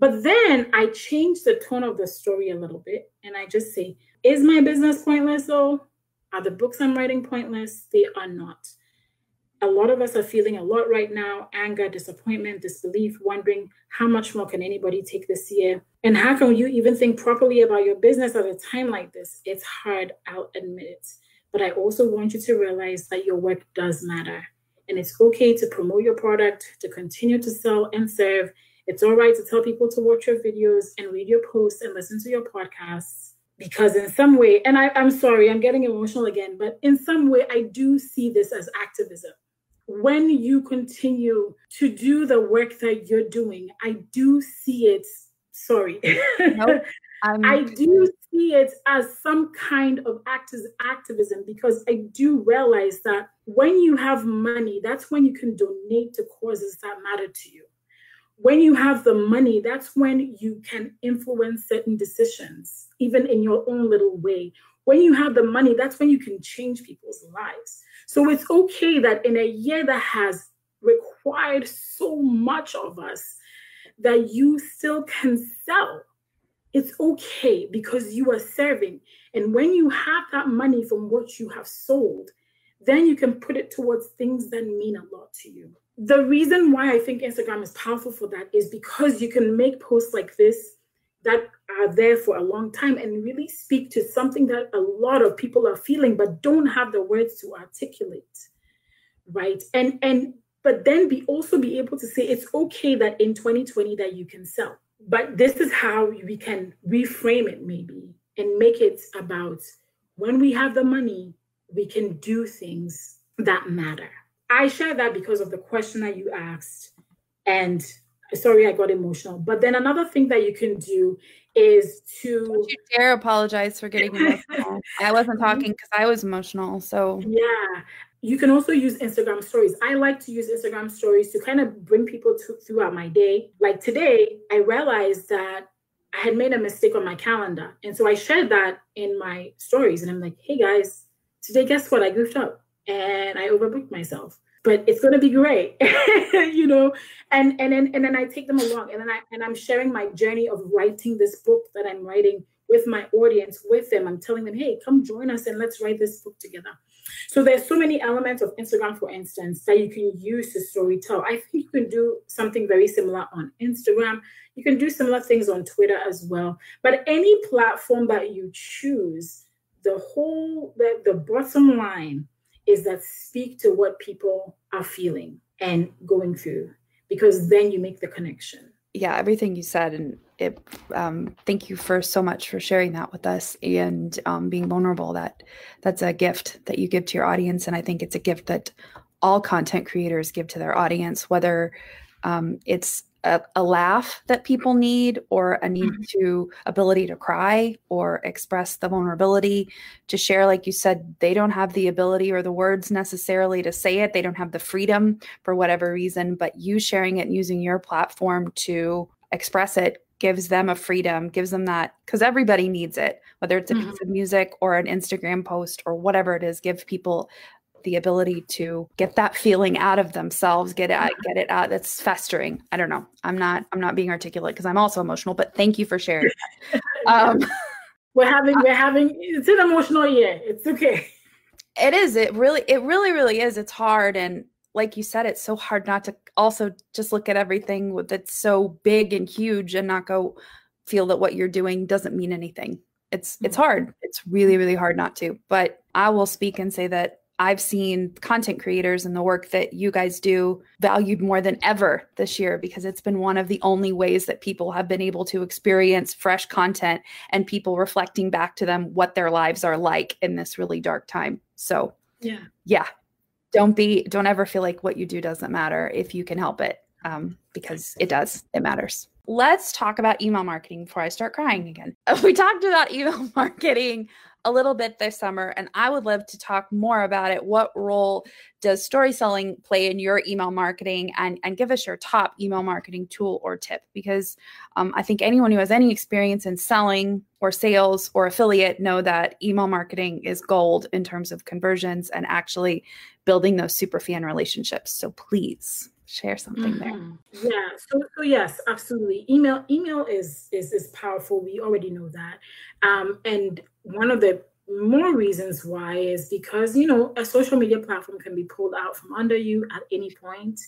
But then I changed the tone of the story a little bit. And I just say, is my business pointless though? Are the books I'm writing pointless? They are not a lot of us are feeling a lot right now anger, disappointment, disbelief, wondering how much more can anybody take this year? And how can you even think properly about your business at a time like this? It's hard, I'll admit it. But I also want you to realize that your work does matter. And it's okay to promote your product, to continue to sell and serve. It's all right to tell people to watch your videos and read your posts and listen to your podcasts because in some way and I, i'm sorry i'm getting emotional again but in some way i do see this as activism when you continue to do the work that you're doing, I do see it. Sorry. Nope, I do see it as some kind of activism because I do realize that when you have money, that's when you can donate to causes that matter to you. When you have the money, that's when you can influence certain decisions, even in your own little way. When you have the money, that's when you can change people's lives. So it's okay that in a year that has required so much of us, that you still can sell. It's okay because you are serving. And when you have that money from what you have sold, then you can put it towards things that mean a lot to you. The reason why I think Instagram is powerful for that is because you can make posts like this that are there for a long time and really speak to something that a lot of people are feeling but don't have the words to articulate right and and but then be also be able to say it's okay that in 2020 that you can sell but this is how we can reframe it maybe and make it about when we have the money we can do things that matter. I share that because of the question that you asked and sorry i got emotional. But then another thing that you can do is to Don't you dare apologize for getting emotional. I wasn't talking because i was emotional so. Yeah. You can also use instagram stories. I like to use instagram stories to kind of bring people to, throughout my day. Like today i realized that i had made a mistake on my calendar. And so i shared that in my stories and i'm like hey guys today guess what? I goofed up and i overbooked myself. But it's going to be great you know? And and then and then i take them along and then i and i'm sharing my journey of writing this book that i'm writing with my audience with them. I'm telling them hey come join us and let's write this book together. So there's so many elements of instagram for instance that you can use to storytell. I think you can do something very similar on instagram. You can do similar things on twitter as well. But any platform that you choose the whole the, the bottom line is that speak to what people are feeling and going through because then you make the connection. Yeah everything you said and it um, thank you for so much for sharing that with us and um, being vulnerable. That that's a gift that you give to your audience and i think it's a gift that all content creators give to their audience whether um, it's a, a, laugh that people need or a need mm-hmm. to ability to cry or express the vulnerability to share like you said they don't have the ability or the words necessarily to say it they don't have the freedom for whatever reason but you sharing it and using your platform to express it gives them a freedom, gives them that because everybody needs it, whether it's a mm-hmm. piece of music or an Instagram post or whatever it is, give people the ability to get that feeling out of themselves, get it, get it out. That's festering. I don't know. I'm not, I'm not being articulate because I'm also emotional, but thank you for sharing. um, we're having, we're having, it's an emotional year. It's okay. It is. It really, it really, really is. It's hard. And like you said, it's so hard not to also just look at everything that's so big and huge and not go feel that what you're doing doesn't mean anything. It's it's mm-hmm. hard. It's really really hard not to. But I will speak and say that I've seen content creators and the work that you guys do valued more than ever this year because it's been one of the only ways that people have been able to experience fresh content and people reflecting back to them what their lives are like in this really dark time. So, yeah. Yeah. Don't be don't ever feel like what you do doesn't matter if you can help it um, because it does. It matters let's talk about email marketing before I start crying again. We talked about email marketing a little bit this summer, and I would love to talk more about it. What role does story selling play in your email marketing? And, and give us your top email marketing tool or tip because um, I think anyone who has any experience in selling or sales or affiliate know that email marketing is gold in terms of conversions and actually building those super fan relationships. So please share something mm-hmm. there. Yeah. So, so yes, absolutely. Email email is is is powerful. We already know that. Um, and one of the more reasons why is because you know a social media platform can be pulled out from under you at any point.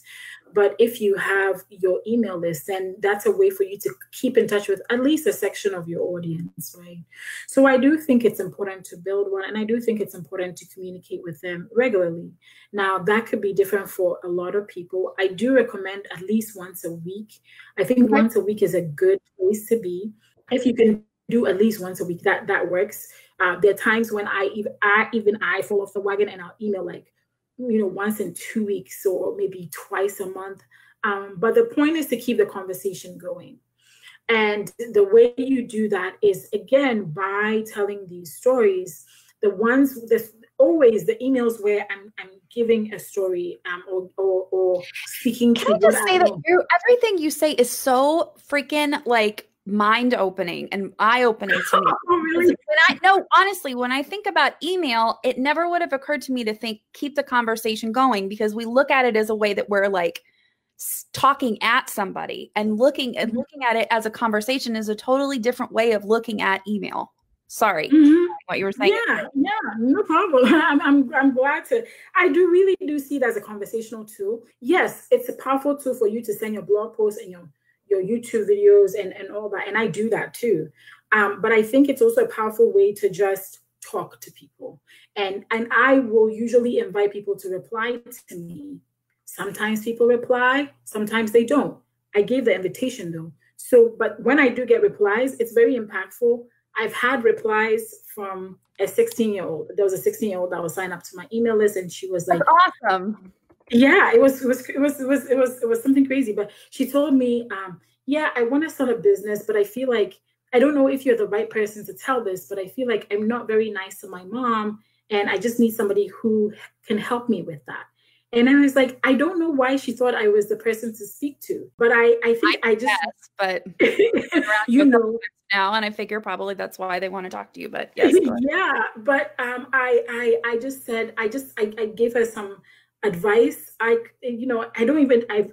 But if you have your email list then that's a way for you to keep in touch with at least a section of your audience right? So i do think it's important to build one and i do think it's important to communicate with them regularly. Now that could be different for a lot of people. I do recommend at least once a week. I think once a week is a good place to be. If you can do at least once a week that that works uh, there are times when I even I even I fall off the wagon and I'll email like you know once in two weeks or maybe twice a month. Um, but the point is to keep the conversation going. And the way you do that is again by telling these stories. The ones the always the emails where I'm I'm giving a story um, or, or, or speaking Can to I just say that you, everything you say is so freaking like mind opening and eye opening to me. Oh, really? When I no, honestly, when I think about email, it never would have occurred to me to think keep the conversation going because we look at it as a way that we're like talking at somebody and looking and mm-hmm. looking at it as a conversation is a totally different way of looking at email. Sorry, mm-hmm. what you were saying. Yeah, yeah, no problem. I'm, I'm, I'm glad to. I do really do see it as a conversational tool. Yes, it's a powerful tool for you to send your blog posts and your your YouTube videos and, and all that. And I do that too. Um, but I think it's also a powerful way to just talk to people. And and I will usually invite people to reply to me. Sometimes people reply, sometimes they don't. I gave the invitation though. So, but when I do get replies, it's very impactful. I've had replies from a 16 year old. There was a 16 year old that was signed up to my email list, and she was like, That's awesome yeah it was it was it was it was it was it was something crazy but she told me um yeah i want to start a business but i feel like i don't know if you're the right person to tell this but i feel like i'm not very nice to my mom and i just need somebody who can help me with that and I was like, I don't know why she thought I was the person to speak to, but I, I think I, I just, guess, but you know now, and I figure probably that's why they want to talk to you. But yes, yeah, but um, I, I, I just said, I just, I, I gave her some advice i you know i don't even i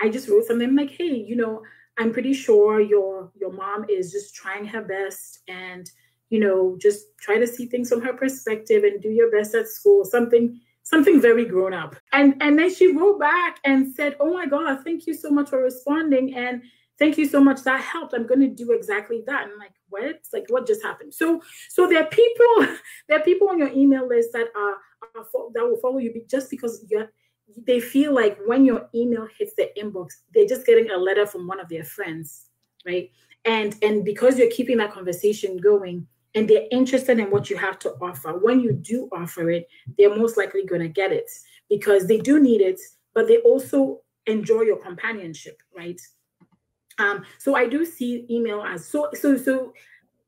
i just wrote something like hey you know i'm pretty sure your your mom is just trying her best and you know just try to see things from her perspective and do your best at school something something very grown up. And and then she wrote back and said oh my god thank you so much for responding and thank you so much that helped i'm going to do exactly that. And i'm like what? Like what just happened? So so there are people there are people on your email list that are that will follow you just because you they feel like when your email hits their inbox, they're just getting a letter from one of their friends, right? And and because you're keeping that conversation going and they're interested in what you have to offer, when you do offer it, they're most likely going to get it because they do need it, but they also enjoy your companionship, right? Um, so I do see email as so so so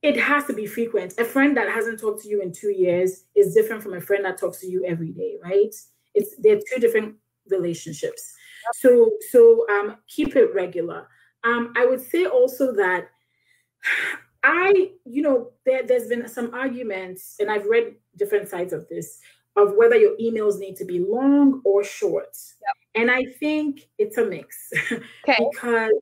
it has to be frequent. A friend that hasn't talked to you in two years is different from a friend that talks to you every day, right? It's they're two different relationships. So so um, keep it regular. Um, I would say also that I, you know, there, there's been some arguments, and I've read different sides of this, of whether your emails need to be long or short. Yep. And I think it's a mix okay. because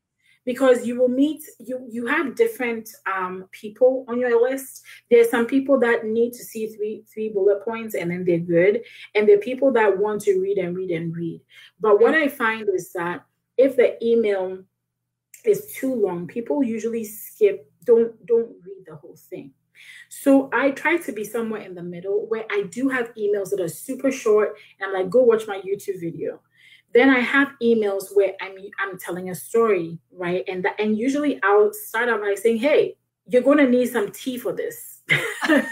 because you will meet you you have different um, people on your list. There's some people that need to see three three bullet points and then they're good. And there are people that want to read and read and read. But what i find is that if the email is too long people usually skip don't don't read the whole thing. So I try to be somewhere in the middle where I do have emails that are super short and I'm like, go watch my YouTube video. Then I have emails where I'm I'm telling a story, right? And that and usually I'll start out by saying, hey, you're gonna need some tea for this. you're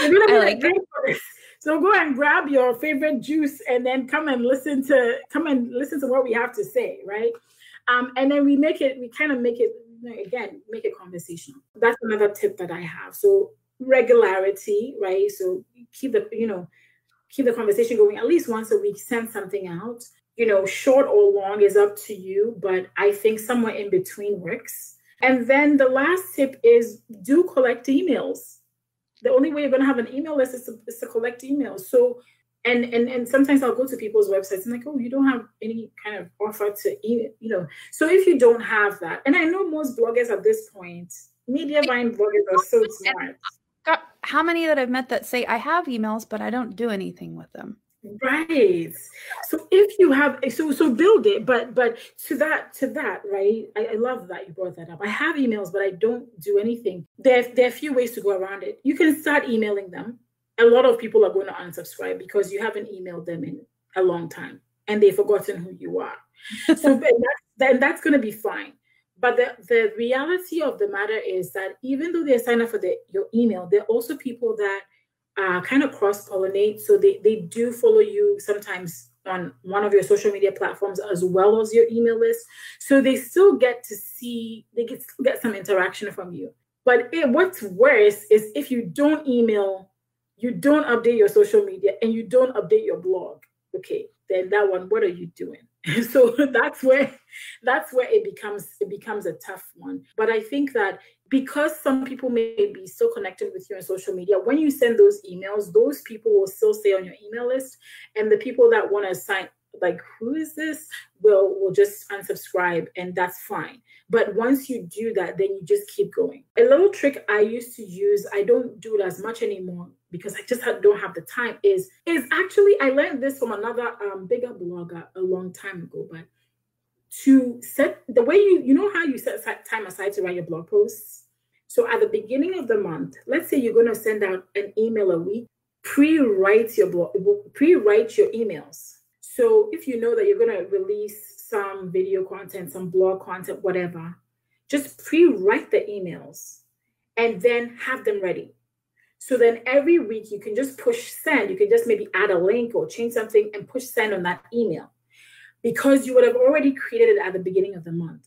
gonna be like, like for this. So go and grab your favorite juice and then come and listen to come and listen to what we have to say, right? Um, and then we make it, we kind of make it again, make it conversational. That's another tip that I have. So regularity, right? So keep the, you know, keep the conversation going at least once a week, send something out. You know, short or long is up to you, but I think somewhere in between works. And then the last tip is do collect emails. The only way you're going to have an email list is to, is to collect emails. So and and and sometimes I'll go to people's websites and like, oh, you don't have any kind of offer to you know. So if you don't have that, and I know most bloggers at this point, Mediavine bloggers are so smart. How many that I've met that say I have emails, but I don't do anything with them. Right. So if you have so so build it, but but to that to that, right? I, I love that you brought that up. I have emails, but I don't do anything. There, there are a few ways to go around it. You can start emailing them a lot of people are going to unsubscribe because you haven't emailed them in a long time and they've forgotten who you are. so then that's, then that's going to be fine. But the, the reality of the matter is that even though they sign up for the, your email, there are also people that uh, kind of cross pollinate. So they, they do follow you sometimes on one of your social media platforms as well as your email list. So they still get to see, they get, get some interaction from you. But it, what's worse is if you don't email you don't update your social media and you don't update your blog okay then that one what are you doing so that's where that's where it becomes it becomes a tough one but i think that because some people may be so connected with you on social media when you send those emails those people will still stay on your email list. And the people that want to sign like who is this? will will just unsubscribe and that's fine. But once you do that then you just keep going. A little trick i used to use i don't do it as much anymore because i just don't have the time is is actually i learned this from another um, bigger blogger a long time ago but to set the way you you know how you set time aside to write your blog posts so at the beginning of the month let's say you're going to send out an email a week pre-write your blog pre-write your emails so if you know that you're going to release some video content, some blog content, whatever, just pre-write the emails and then have them ready. So then every week you can just push send. You can just maybe add a link or change something and push send on that email because you would have already created it at the beginning of the month.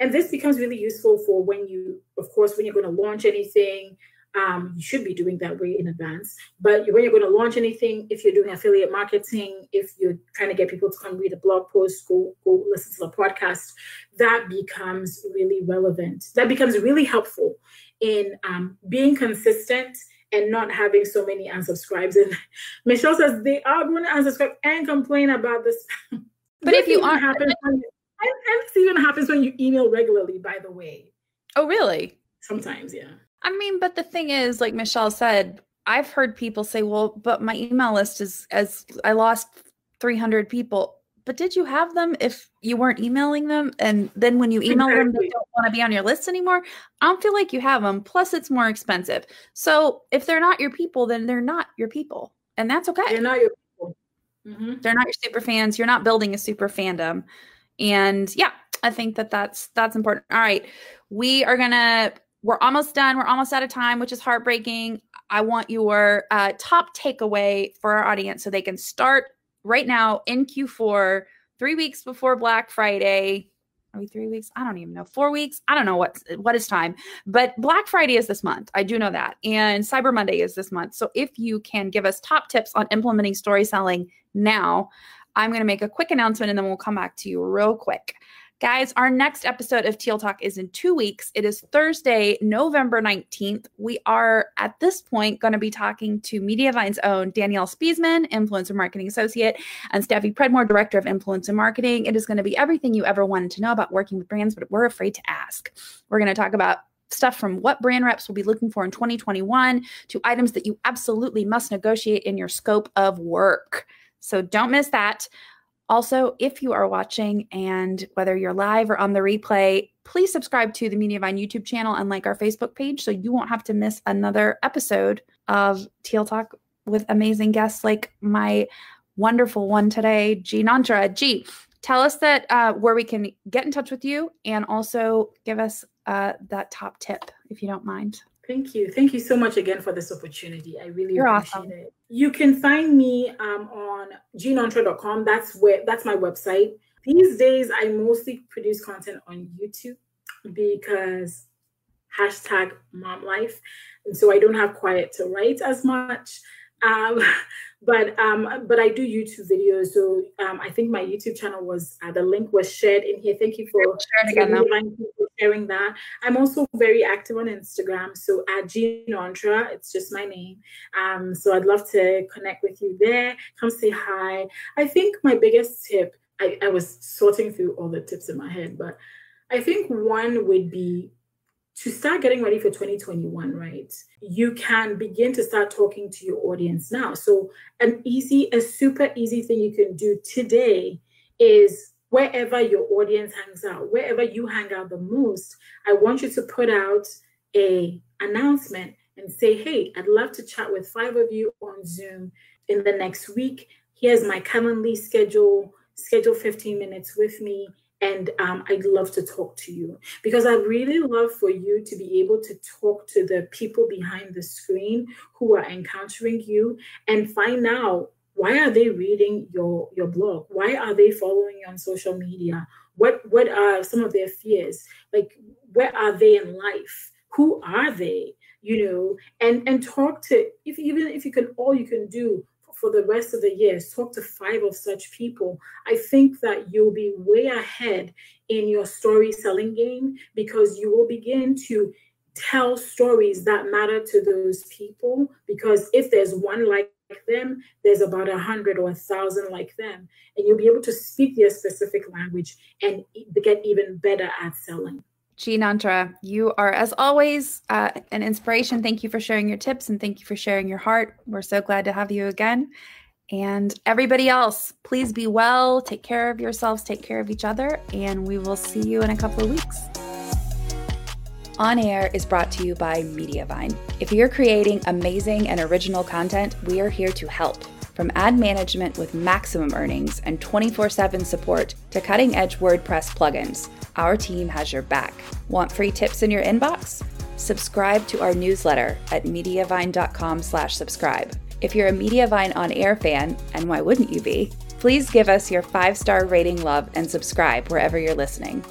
And this becomes really useful for when you, of course, when you're going to launch anything, um, you should be doing that way in advance. But when you're going to launch anything, if you're doing affiliate marketing, if you're trying to get people to come read a blog post, go go listen to the podcast, that becomes really relevant. That becomes really helpful in um, being consistent and not having so many unsubscribes. And Michelle says they are going to unsubscribe and complain about this. But if you aren't, happens when, and, and this even happens when you email regularly. By the way. Oh, really? Sometimes, yeah. I mean, but the thing is, like Michelle said, I've heard people say, well, but my email list is as I lost 300 people. But did you have them if you weren't emailing them? And then when you email exactly. them, they don't want to be on your list anymore. I don't feel like you have them. Plus, it's more expensive. So if they're not your people, then they're not your people. And that's okay. They're not your. Mm-hmm. They're not your super fans. You're not building a super fandom. And yeah, I think that that's that's important. All right, we are gonna we're almost done. We're almost out of time, which is heartbreaking. I want your uh, top takeaway for our audience so they can start right now in Q4, three weeks before Black Friday. Are we three weeks? I don't even know. Four weeks? I don't know what what is time. But Black Friday is this month. I do know that. And Cyber Monday is this month. So if you can give us top tips on implementing story selling now, I'm going to make a quick announcement and then we'll come back to you real quick. Guys, our next episode of Teal Talk is in two weeks. It is Thursday, November 19th. We are at this point going to be talking to Mediavine's own Danielle Spiesman, Influencer Marketing Associate, and Steffi Predmore, Director of Influencer Marketing. It is going to be everything you ever wanted to know about working with brands, but we're afraid to ask. We're going to talk about stuff from what brand reps will be looking for in 2021 to items that you absolutely must negotiate in your scope of work. So don't miss that. Also, if you are watching and whether you're live or on the replay, please subscribe to the Mediavine YouTube channel and like our Facebook page so you won't have to miss another episode of Teal Talk with amazing guests like my wonderful one today, G Nonterah. G, tell us that uh, where we can get in touch with you and also give us uh, that top tip if you don't mind. Thank you. Thank you so much again for this opportunity. I really You're appreciate awesome. it. You can find me um, on gnonterah.com. That's where that's my website. These days, I mostly produce content on YouTube because hashtag mom life. And so I don't have quiet to write as much. Um, but um, but I do YouTube videos. So um, I think my YouTube channel was uh, the link was shared in here. Thank you for sharing that. I'm also very active on Instagram. So at Gnonterah, it's just my name. Um, so I'd love to connect with you there. Come say hi. I think my biggest tip. I, I was sorting through all the tips in my head, but I think one would be to start getting ready for 2021, right? You can begin to start talking to your audience now. So, an easy, a super easy thing you can do today is wherever your audience hangs out, wherever you hang out the most, I want you to put out a announcement and say, "Hey, I'd love to chat with five of you on Zoom in the next week. Here's my Calendly schedule. Schedule 15 minutes with me." And um, I'd love to talk to you because I'd really love for you to be able to talk to the people behind the screen who are encountering you and find out why are they reading your your blog? Why are they following you on social media? What what are some of their fears? Like where are they in life? Who are they? You know and and talk to if even if you can all you can do for the rest of the year, talk to five of such people, I think that you'll be way ahead in your story selling game because you will begin to tell stories that matter to those people. Because if there's one like them, there's about a hundred or a thousand like them, and you'll be able to speak their specific language and get even better at selling. G Nonterah, you are, as always, uh, an inspiration. Thank you for sharing your tips and thank you for sharing your heart. We're so glad to have you again. And everybody else, please be well, take care of yourselves, take care of each other, and we will see you in a couple of weeks. On Air is brought to you by Mediavine. If you're creating amazing and original content, we are here to help. From ad management with maximum earnings and 24 7 support to cutting edge WordPress plugins, our team has your back. Want free tips in your inbox? Subscribe to our newsletter at mediavine.com slash subscribe. If you're a Mediavine on air fan, and why wouldn't you be? Please give us your five star rating, love, and subscribe wherever you're listening.